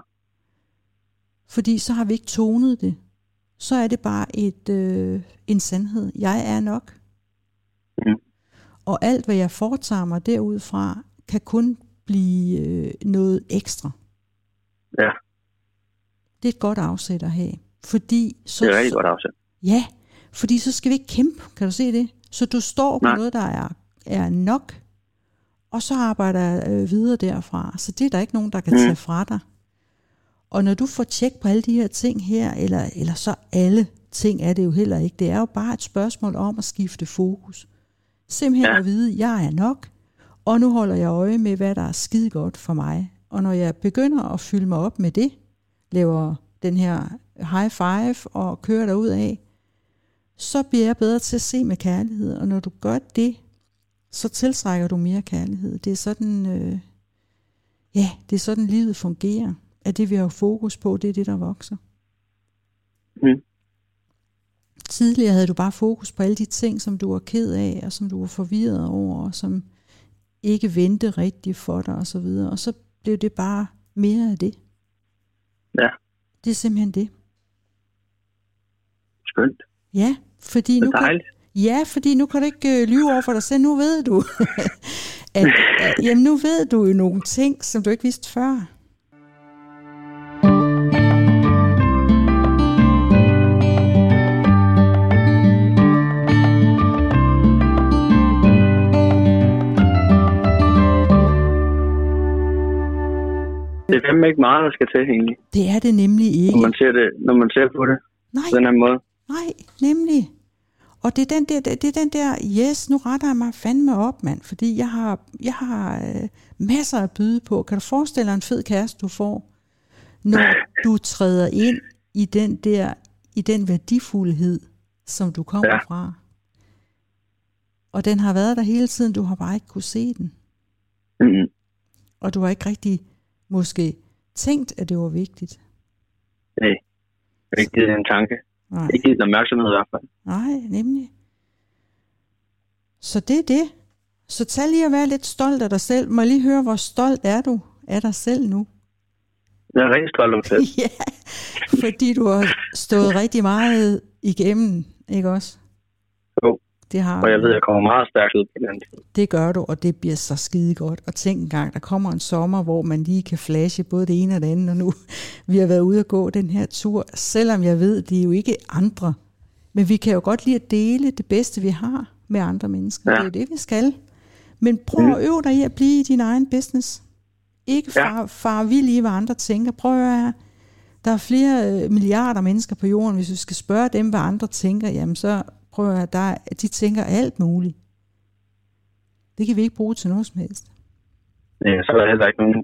Fordi så har vi ikke tonet det. Så er det bare et, øh, en sandhed. Jeg er nok. Mm. Og alt, hvad jeg foretager mig derudfra, kan kun blive øh, noget ekstra. Ja. Det er et godt afsæt at have. Fordi så, Det er rigtig godt afsæt. Ja, fordi så skal vi ikke kæmpe. Kan du se det? Så du står på Nej. noget, der er, er nok, og så arbejder øh, videre derfra. Så det er der ikke nogen, der kan Mm. tage fra dig. Og når du får tjek på alle de her ting her, eller, eller så alle ting er det jo heller ikke. Det er jo bare et spørgsmål om at skifte fokus. Simpelthen Ja. at vide, at jeg er nok, og nu holder jeg øje med, hvad der er skide godt for mig. Og når jeg begynder at fylde mig op med det, laver den her high five og kører derud af, så bliver jeg bedre til at se med kærlighed. Og når du gør det, så tiltrækker du mere kærlighed. Det er sådan, øh, ja, det er sådan livet fungerer. At det vi har fokus på, det er det, der vokser. Mm. Tidligere havde du bare fokus på alle de ting, som du var ked af, og som du var forvirret over, og som ikke vendte rigtigt for dig, og så videre. Og så blev det bare mere af det. Ja. Det er simpelthen det. Skønt. Ja, fordi nu kan, ja, fordi nu kan du ikke øh, lyve over for dig selv. Nu ved du, at, at jamen, nu ved du jo nogle ting, som du ikke vidste før. Det er fandme ikke meget, der skal til egentlig, Det er det nemlig når ikke. man ser, det, når man ser på det Nej, på den her måde. Nej, nemlig. Og det er den der, det er den der, yes, nu retter jeg mig fandme op, mand, fordi jeg har, jeg har øh, masser at byde på. Kan du forestille dig en fed kæreste, du får, når du træder ind i den der, i den værdifuldhed, som du kommer Ja. fra. Og den har været der hele tiden, du har bare ikke kunne se den. Mm. Og du har ikke rigtig måske tænkt, at det var vigtigt. Nej. Jeg har ikke givet det en tanke. Nej. Ikke givet den opmærksomhed i hvert fald. Nej, nemlig. Så det er det. Så tag lige at være lidt stolt af dig selv. Må lige høre, hvor stolt er du af dig selv nu? Jeg er rigtig stolt over det. ja, fordi du har stået rigtig meget igennem, ikke også? Det har Og jeg ved, at jeg kommer meget stærkt ud på den anden side. Det gør du, og det bliver så skide godt. Og tænk engang, der kommer en sommer, hvor man lige kan flashe både det ene og det andet, og nu vi har været ude at gå den her tur, selvom jeg ved, det er jo ikke andre. Men vi kan jo godt lide at dele det bedste, vi har med andre mennesker. Ja. Det er jo det, vi skal. Men prøv at øve dig i at blive i din egen business. Ikke Ja. far, far vild i, hvad andre tænker. Prøv at høre. Der er flere øh, milliarder mennesker på jorden. Hvis vi skal spørge dem, hvad andre tænker, jamen så prøv at høre, der, er- de tænker alt muligt. Det kan vi ikke bruge til noget som helst. Ja, så er der heller ikke nogen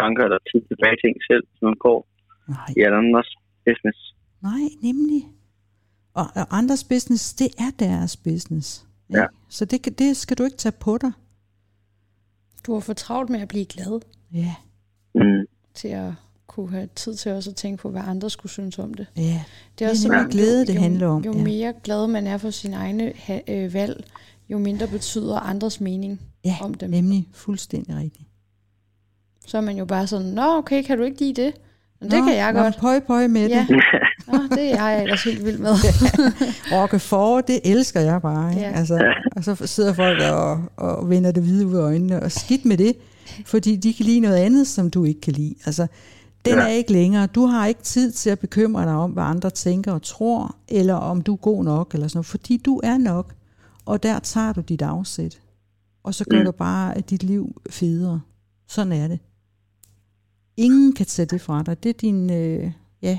tanker eller tid tilbage til en selv, som man går Nej, i andres business. nej nemlig. Og, og andres business, det er deres business. ikke? Ja. Så det, det skal du ikke tage på dig. Du har for travlt med at blive glad Ja, Mm. til at kunne have tid til også at tænke på, hvad andre skulle synes om det. ja. Det er Det er også nemlig glæde, det jo, handler om, Jo ja. mere glad man er for sine egne ha- øh, valg, jo mindre betyder andres mening ja om dem. nemlig fuldstændig rigtigt. Så er man jo bare sådan, nå okay, kan du ikke lide det? Men det Nå, kan jeg godt. Pøj, pøj med Ja. det. Nå, det er jeg ellers helt vild med. Roquefort, det elsker jeg bare. Ikke? Ja. Altså, og så sidder folk og, og vender det hvide ud af øjnene, og skidt med det, fordi de kan lide noget andet, som du ikke kan lide. Altså, den Ja. er ikke længere. Du har ikke tid til at bekymre dig om, hvad andre tænker og tror, eller om du er god nok, eller sådan noget, fordi du er nok, og der tager du dit afsæt. Og så gør Mm. du bare at dit liv federe. Sådan er det. Ingen kan tage det fra dig. Det er din, øh, ja,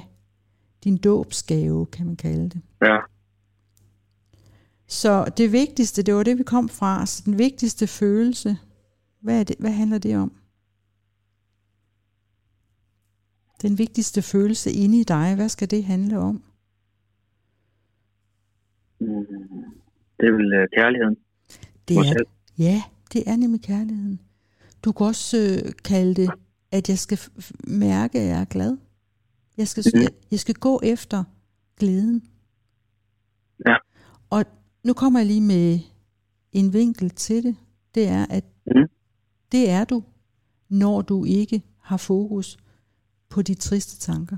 din dåbsgave, kan man kalde det. Ja. Så det vigtigste, det var det, vi kom fra. Så den vigtigste følelse, hvad, er det, hvad handler det om? Den vigtigste følelse inde i dig, hvad skal det handle om? Mm. Det er vel uh, kærligheden. Det er, ja, det er nemlig kærligheden. Du kan også øh, kalde det, at jeg skal mærke, at jeg er glad. Jeg skal, Mhm. jeg, jeg skal gå efter glæden. Ja. Og nu kommer jeg lige med en vinkel til det. Det er, at Mhm. det er du, når du ikke har fokus på de triste tanker.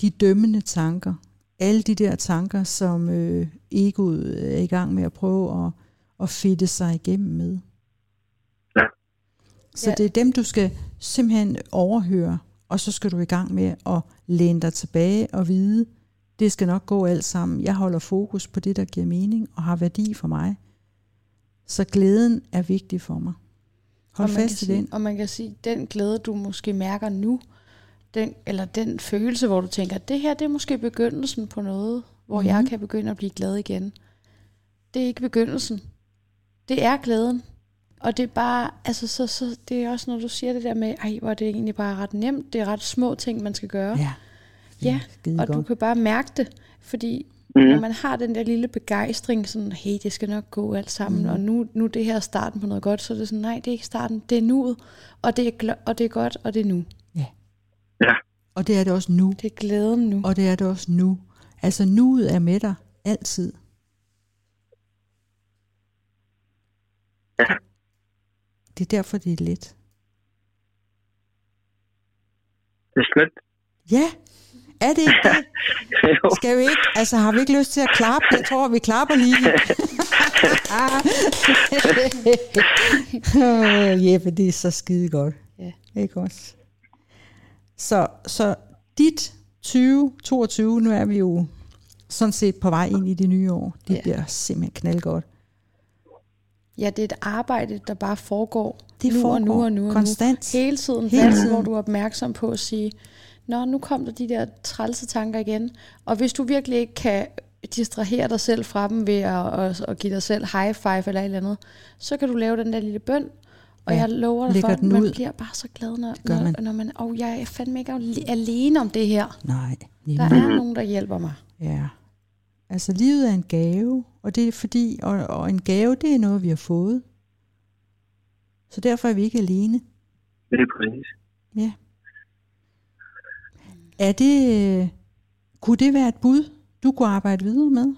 De dømmende tanker. Alle de der tanker, som øh, egoet er i gang med at prøve at, at fedte sig igennem med. Ja. Så Ja. det er dem, du skal, simpelthen overhøre, og så skal du i gang med at læne dig tilbage og vide, det skal nok gå alt sammen. Jeg holder fokus på det, der giver mening og har værdi for mig. Så glæden er vigtig for mig. Hold og man fast kan i sige, den. Og man kan sige, den glæde, du måske mærker nu, den, eller den følelse, hvor du tænker, det her det er måske begyndelsen på noget, hvor mm-hmm. jeg Mhm. kan begynde at blive glad igen. Det er ikke begyndelsen. Det er glæden. Og det er bare, altså så, så det er også, når du siger det der med, ej, hvor er det egentlig bare ret nemt, det er ret små ting, man skal gøre. Ja, Ja, og du godt. kan bare mærke det, fordi Mm. når man har den der lille begejstring, sådan, hey, det skal nok gå alt sammen, mm. og nu, nu det her er starten på noget godt, så er det sådan, nej, det er ikke starten, det er nuet, og det er, gl- og det er godt, og det er nu. Og det er det også nu. Det er glæden nu. Og det er det også nu. Altså nuet er med dig altid. Ja. Det er derfor, det er let. Det er skønt. Ja, er det ikke det? Skal vi ikke? Altså har vi ikke lyst til at klappe? Jeg tror, vi klapper lige. Åh, Jeppe, det er så skide godt. Ja. Ikke også? Så, så dit 2022, nu er vi jo sådan set på vej ind i det nye år. Det Ja. bliver simpelthen knaldgodt. Ja, det er et arbejde, der bare foregår Det nu og nu og nu og konstant. nu. Hele tiden, Hele tiden. hvor du er opmærksom på at sige, Nå, nu kom der de der trælse tanker igen. Og hvis du virkelig ikke kan distrahere dig selv fra dem ved at, at, at give dig selv high five eller et eller andet, så kan du lave den der lille bøn, og Ja, jeg lover dig for, at man ud. bliver bare så glad, når, gør man. når, når man, oh, jeg er fandme ikke ale- alene om det her. Nej, Der nemlig. er nogen, der hjælper mig. Ja. Altså livet er en gave, og det er fordi, og, og en gave, det er noget, vi har fået. Så derfor er vi ikke alene. Det er præcis. Ja. Er det, øh, kunne det være et bud, du kunne arbejde videre med?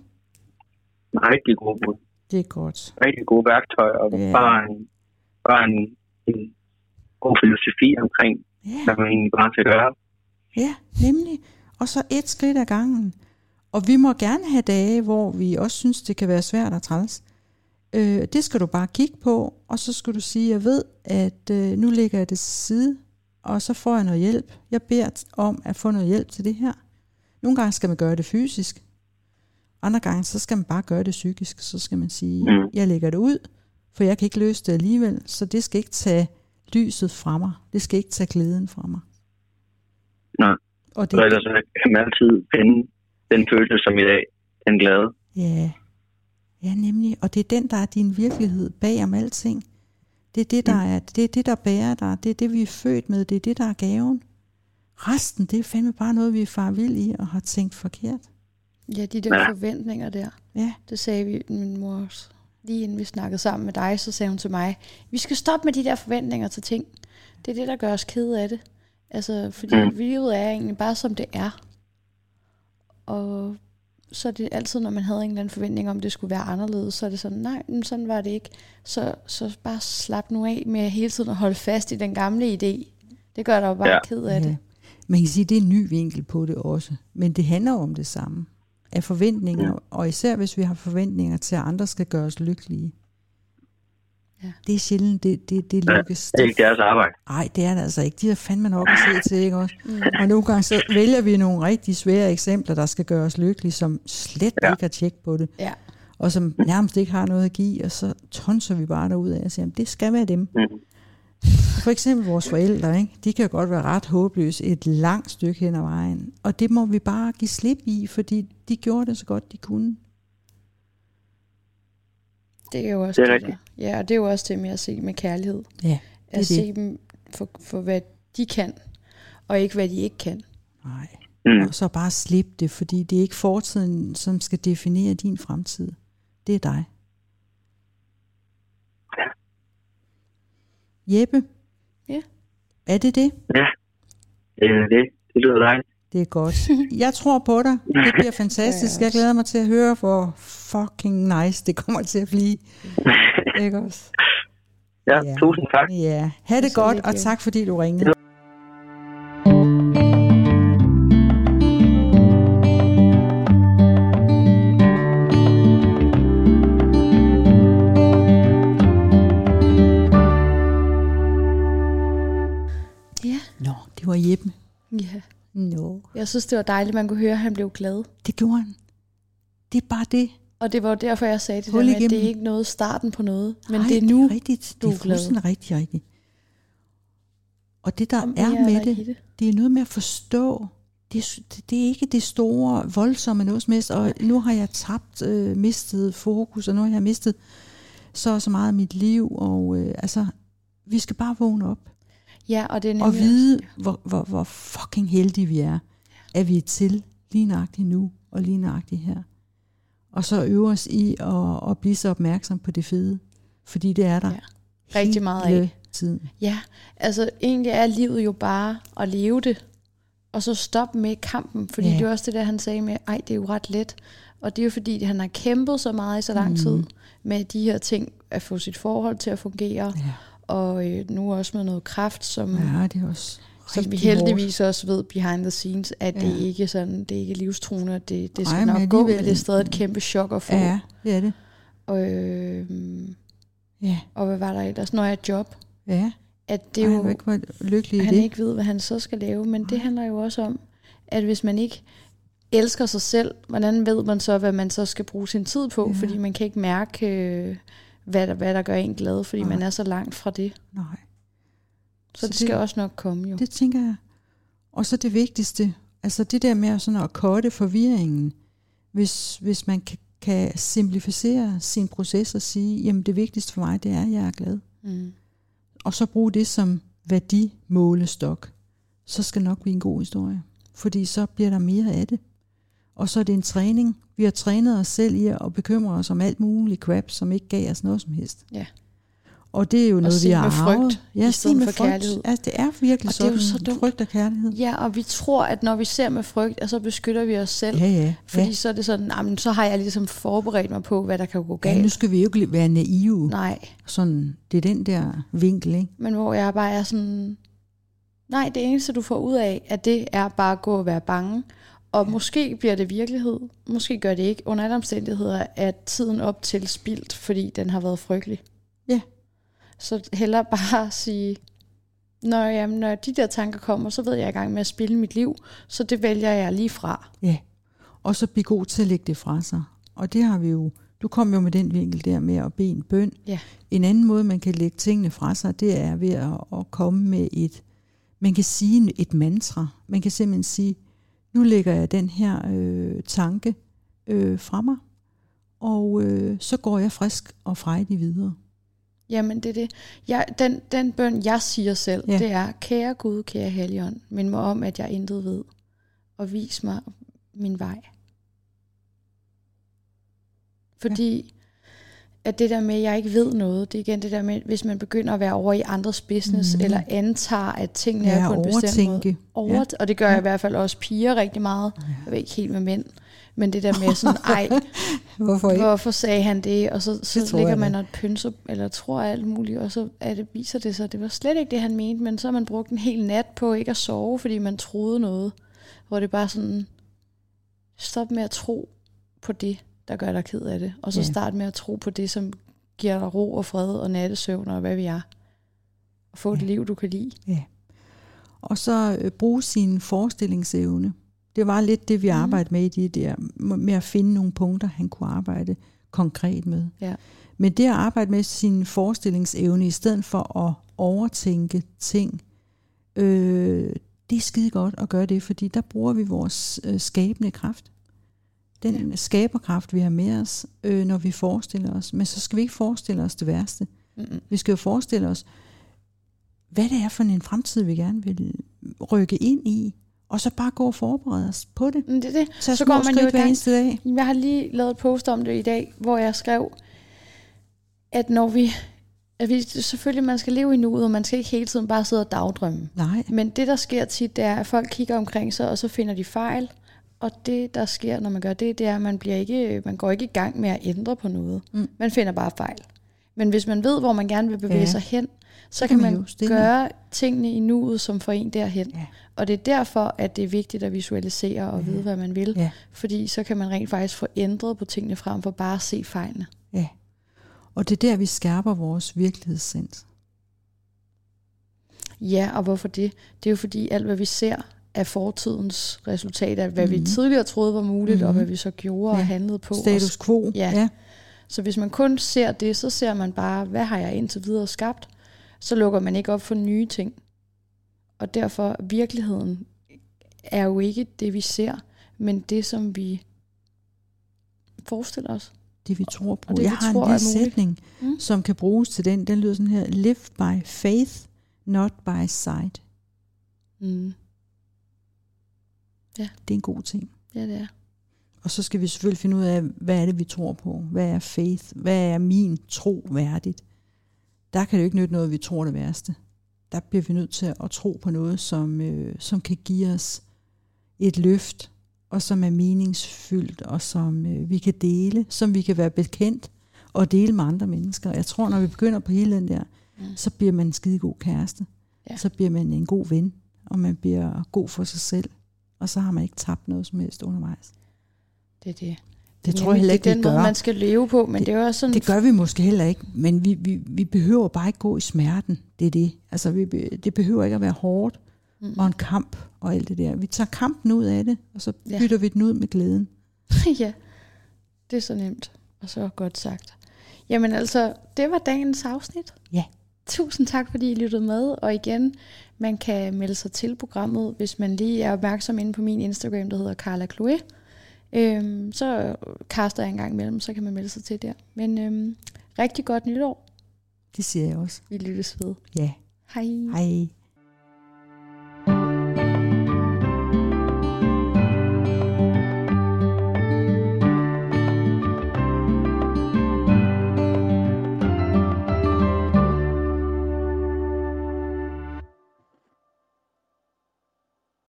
Rigtig gode bud. Det er godt. Rigtig gode værktøjer, og Ja. bare, en, bare en, en god filosofi omkring, Ja. hvad man egentlig bare skal gøre. Ja, nemlig. Og så et skridt ad gangen. Og vi må gerne have dage, hvor vi også synes, det kan være svært at træls. Øh, det skal du bare kigge på, og så skal du sige, jeg ved, at øh, nu lægger jeg det til side, og så får jeg noget hjælp. Jeg beder om at få noget hjælp til det her. Nogle gange skal man gøre det fysisk. Andre gange, så skal man bare gøre det psykisk. Så skal man sige, Mm. jeg lægger det ud, for jeg kan ikke løse det alligevel, så det skal ikke tage lyset fra mig. Det skal ikke tage glæden fra mig. Nej. Og det, Og ellers så kan man altid finde den følelse som i dag, den glade. Ja, ja nemlig. Og det er den, der er din virkelighed bag om alting. Det er det, der, er, det er det, der bærer dig. Det er det, vi er født med. Det er det, der er gaven. Resten, det er fandme bare noget, vi er far vild i og har tænkt forkert. Ja, de der Ja. forventninger der. Ja, Det sagde vi, min mor også. Lige inden vi snakkede sammen med dig, så sagde hun til mig, vi skal stoppe med de der forventninger til ting. Det er det, der gør os kede af det. Altså, fordi Mm. mm. livet er egentlig bare, som det er. Og så er det altid, når man havde en eller anden forventning om, det skulle være anderledes, så er det sådan, nej, men sådan var det ikke. Så, så bare slap nu af med hele tiden at holde fast i den gamle idé. Det gør dig jo bare Ja. ked af ja. det. Man kan sige, det er en ny vinkel på det også. Men det handler om det samme. Af forventninger, Ja. og især hvis vi har forventninger til, at andre skal gøre os lykkelige. Ja. Det er sjældent, det, det, det Ja, lykkes. Det er ikke deres arbejde. Nej, det er det altså ikke. De har fandme nok at se til, ikke også? Mm. Og nogle gange så vælger vi nogle rigtig svære eksempler, der skal gøre os lykkelige, som slet ja. Ja. ikke har tjek på det, Ja. og som nærmest ikke har noget at give, og så tonser vi bare derud af og siger, "Jamen, det skal være dem. Mm. For eksempel vores forældre, ikke? de kan jo godt være ret håbløse et langt stykke hen ad vejen, og det må vi bare give slip i, fordi de gjorde det så godt, de kunne. Det er jo også Det er det, rigtigt. der. Ja, og det er jo også det med at se med kærlighed. Ja, At det. se dem for, for, hvad de kan, og ikke hvad de ikke kan. Nej. Mm. Og så bare slip det, fordi det er ikke fortiden, som skal definere din fremtid. Det er dig. Jeppe? Ja. Er det det? Ja, det er det. Det lyder dejligt. Det er godt. Jeg tror på dig. Det bliver fantastisk. Jeg glæder mig til at høre, hvor fucking nice det kommer til at blive. Ikke også? Ja, Ja. tusind tak. Ja. Ha' det Så godt, og tak fordi du ringede. Jeg synes, det var dejligt, man kunne høre, at han blev glad. Det gjorde han. Det er bare det. Og det var derfor, jeg sagde det Hul der med, at det er ikke noget starten på noget, men Nej, det er nu. Det er rigtigt. du Det er er glad. fuldstændig rigtigt, rigtigt. Og det, der Om er med det, det. det er noget med at forstå. Det er, det er ikke det store, voldsomme noget som helst. Og nu har jeg tabt, øh, mistet fokus, og nu har jeg mistet så og så meget af mit liv. Og øh, altså, vi skal bare vågne op. Ja, og det er Og nemlig vide, hvor, hvor, hvor fucking heldige vi er, at vi er til lige nøjagtigt nu, og lige nøjagtigt her. Og så øve os i at, at blive så opmærksom på det fede. Fordi det er der. Ja. Rigtig meget af. Tiden. Ja, altså egentlig er livet jo bare at leve det, og så stoppe med kampen, fordi Ja. det er også det der, han sagde med, ej, det er jo ret let. Og det er jo fordi, han har kæmpet så meget i så lang Mhm. tid med de her ting, at få sit forhold til at fungere, Ja. og øh, nu også med noget kraft, som, ja, det er også som vi heldigvis også ved behind the scenes, at ja. det ikke sådan, det er ikke livstruende, at det, det Ej, skal men nok gå, men det er stadig et kæmpe chok at få. hårdt. Ja, det er det. Og, øh, Ja, og hvad var der ellers? Når jeg er job, ja. at det Ej, er jo... ikke var lykkelig han det. ikke ved, hvad han så skal lave. Men det handler jo også om, at hvis man ikke elsker sig selv, hvordan ved man så, hvad man så skal bruge sin tid på? Ja. Fordi man kan ikke mærke, øh, hvad der, hvad der gør en glad, fordi Nej. man er så langt fra det. Nej, Så, Så det det- skal også nok komme jo. det tænker jeg. Og så det vigtigste, altså det der med sådan at korte forvirringen, hvis, hvis man kan, kan simplificere sin proces og sige, jamen det vigtigste for mig, det er, at jeg er glad. Mm. Og så bruge det som værdimålestok, så skal det nok blive en god historie. Fordi så bliver der mere af det. Og så er det en træning. Vi har trænet os selv i at bekymre os om alt muligt crap, som ikke gav os noget som helst. Ja. Og det er jo noget, vi har med frygt arvet. i Ja, stedet se med for frygt. kærlighed. Altså, det er virkelig Og det er jo sådan, så dumt. frygt og kærlighed. Ja, og vi tror, at når vi ser med frygt, at så beskytter vi os selv. Ja, ja. Fordi ja. så er det sådan, jamen, så har jeg ligesom forberedt mig på, hvad der kan gå ja, nu galt. skal vi jo ikke være naive. Nej, Sådan, det er den der vinkel, ikke? men hvor jeg bare er sådan, nej, det eneste du får ud af, at det er bare at gå og være bange. Og ja. måske bliver det virkelighed, måske gør det ikke. Under alle omstændigheder er tiden op til spildt, fordi den har været frygtelig. Ja. Så hellere bare sige, når, jamen, når de der tanker kommer, så ved jeg, i gang med at spille mit liv, så det vælger jeg lige fra. Ja. Og så blive god til at lægge det fra sig. Og det har vi jo, du kom jo med den vinkel der med at bede en bøn. Ja. En anden måde, man kan lægge tingene fra sig, det er ved at, at komme med et, man kan sige et mantra. Man kan simpelthen sige, nu lægger jeg den her øh, tanke øh, fra mig, og øh, så går jeg frisk og frejdig videre. Jamen, det er det. Jeg, den, den bøn, jeg siger selv, Ja. ja. det er, kære Gud, kære Helligånd, mind mig om, at jeg intet ved, og vis mig min vej. Fordi at det der med, at jeg ikke ved noget, det er igen det der med, hvis man begynder at være over i andres business, mm. eller antager, at tingene Ja, er på en bestemt måde. Over, Ja. Og det gør Ja. jeg i hvert fald også piger rigtig meget. Jeg ved ikke helt med mænd. Men det der med sådan, ej, Hvorfor hvorfor sagde han det? Og så, Det så tror ligger man og pynser, eller tror alt muligt, og så er det, viser det sig, at det var slet ikke det, han mente, men så har man brugt en hel nat på ikke at sove, fordi man troede noget, hvor det bare sådan, stop med at tro på det, der gør dig ked af det, og så Ja. start med at tro på det, som giver dig ro og fred og nattesøvn og hvad vi er. Og få et Ja. liv, du kan lide. Og så øh, bruge sin forestillingsevne. Det var lidt det, vi Mhm. arbejdede med i de der, med at finde nogle punkter, han kunne arbejde konkret med. Ja. Men det at arbejde med sin forestillingsevne, i stedet for at overtænke ting, øh, det er skide godt at gøre det, fordi der bruger vi vores øh, skabende kraft. Den ja. skaberkraft, vi har med os, øh, når vi forestiller os. Men så skal vi ikke forestille os det værste. Mm-mm. Vi skal jo forestille os, hvad det er for en fremtid, vi gerne vil rykke ind i, og så bare gå og forberede os på det. Men det, er det. Så, Så går man jo i gang. eneste dag. Jeg har lige lavet et post om det i dag, hvor jeg skrev, at når vi, at vi selvfølgelig man skal leve i nuet, og man skal ikke hele tiden bare sidde og dagdrømme. Nej, Men det, der sker tit, det er, at folk kigger omkring sig, og så finder de fejl. Og det, der sker, når man gør det, det er, at man, bliver ikke, man går ikke i gang med at ændre på noget. Mm. Man finder bare fejl. Men hvis man ved, hvor man gerne vil bevæge ja. sig hen, så, kan man man gøre tingene i nuet, som får en derhen. Ja. Og det er derfor, at det er vigtigt at visualisere og Ja. vide, hvad man vil. Ja. Fordi så kan man rent faktisk få ændret på tingene frem for bare at se fejlene. ja. Og det er der, vi skærper vores virkelighedssens. Ja, og hvorfor det? Det er jo fordi, alt hvad vi ser er fortidens resultat af, hvad mm. vi Mhm. tidligere troede var muligt, mm. og Mhm. hvad vi så gjorde Ja. og handlede på. Status quo. Ja. ja. Så hvis man kun ser det, så ser man bare, hvad har jeg indtil videre skabt? Så lukker man ikke op for nye ting. Og derfor, virkeligheden er jo ikke det, vi ser, men det, som vi forestiller os. Det vi tror på. Og det, Jeg har tror en lille sætning, Mm. som kan bruges til den. Den lyder sådan her. Live by faith, not by sight. Mm. Det er en god ting. Ja, det er. Og så skal vi selvfølgelig finde ud af, hvad er det, vi tror på? Hvad er faith? Hvad er min tro værdigt? Der kan det jo ikke nytte noget, at vi tror det værste. Der bliver vi nødt til at tro på noget, som, øh, som kan give os et løft, og som er meningsfyldt, og som øh, vi kan dele, som vi kan være bekendt og dele med andre mennesker. Jeg tror, når vi begynder på hele den der, Mm. så bliver man en skide god kæreste. Ja. Så bliver man en god ven, og man bliver god for sig selv. Og så har man ikke tabt noget som helst undervejs. Det er det. Det tror jeg heller ikke, det er den vi måde, gør. man skal leve på, men det, det er også sådan... Det gør vi måske heller ikke, men vi, vi, vi behøver bare ikke gå i smerten. Det er det. Altså, vi, det behøver ikke at være hårdt Mm. og en kamp og alt det der. Vi tager kampen ud af det, og så Ja. bytter vi den ud med glæden. ja, det er så nemt, og så godt sagt. Jamen altså, det var dagens afsnit. Ja. Tusind tak, fordi I lyttede med. Og igen, man kan melde sig til programmet, hvis man lige er opmærksom inde på min Instagram, der hedder Carla Chloe. Øhm, så kaster jeg en gang imellem, så kan man melde sig til der. Men øhm, rigtig godt nytår. Det siger jeg også. Vi lyttes ved. Ja. Hej. Hej.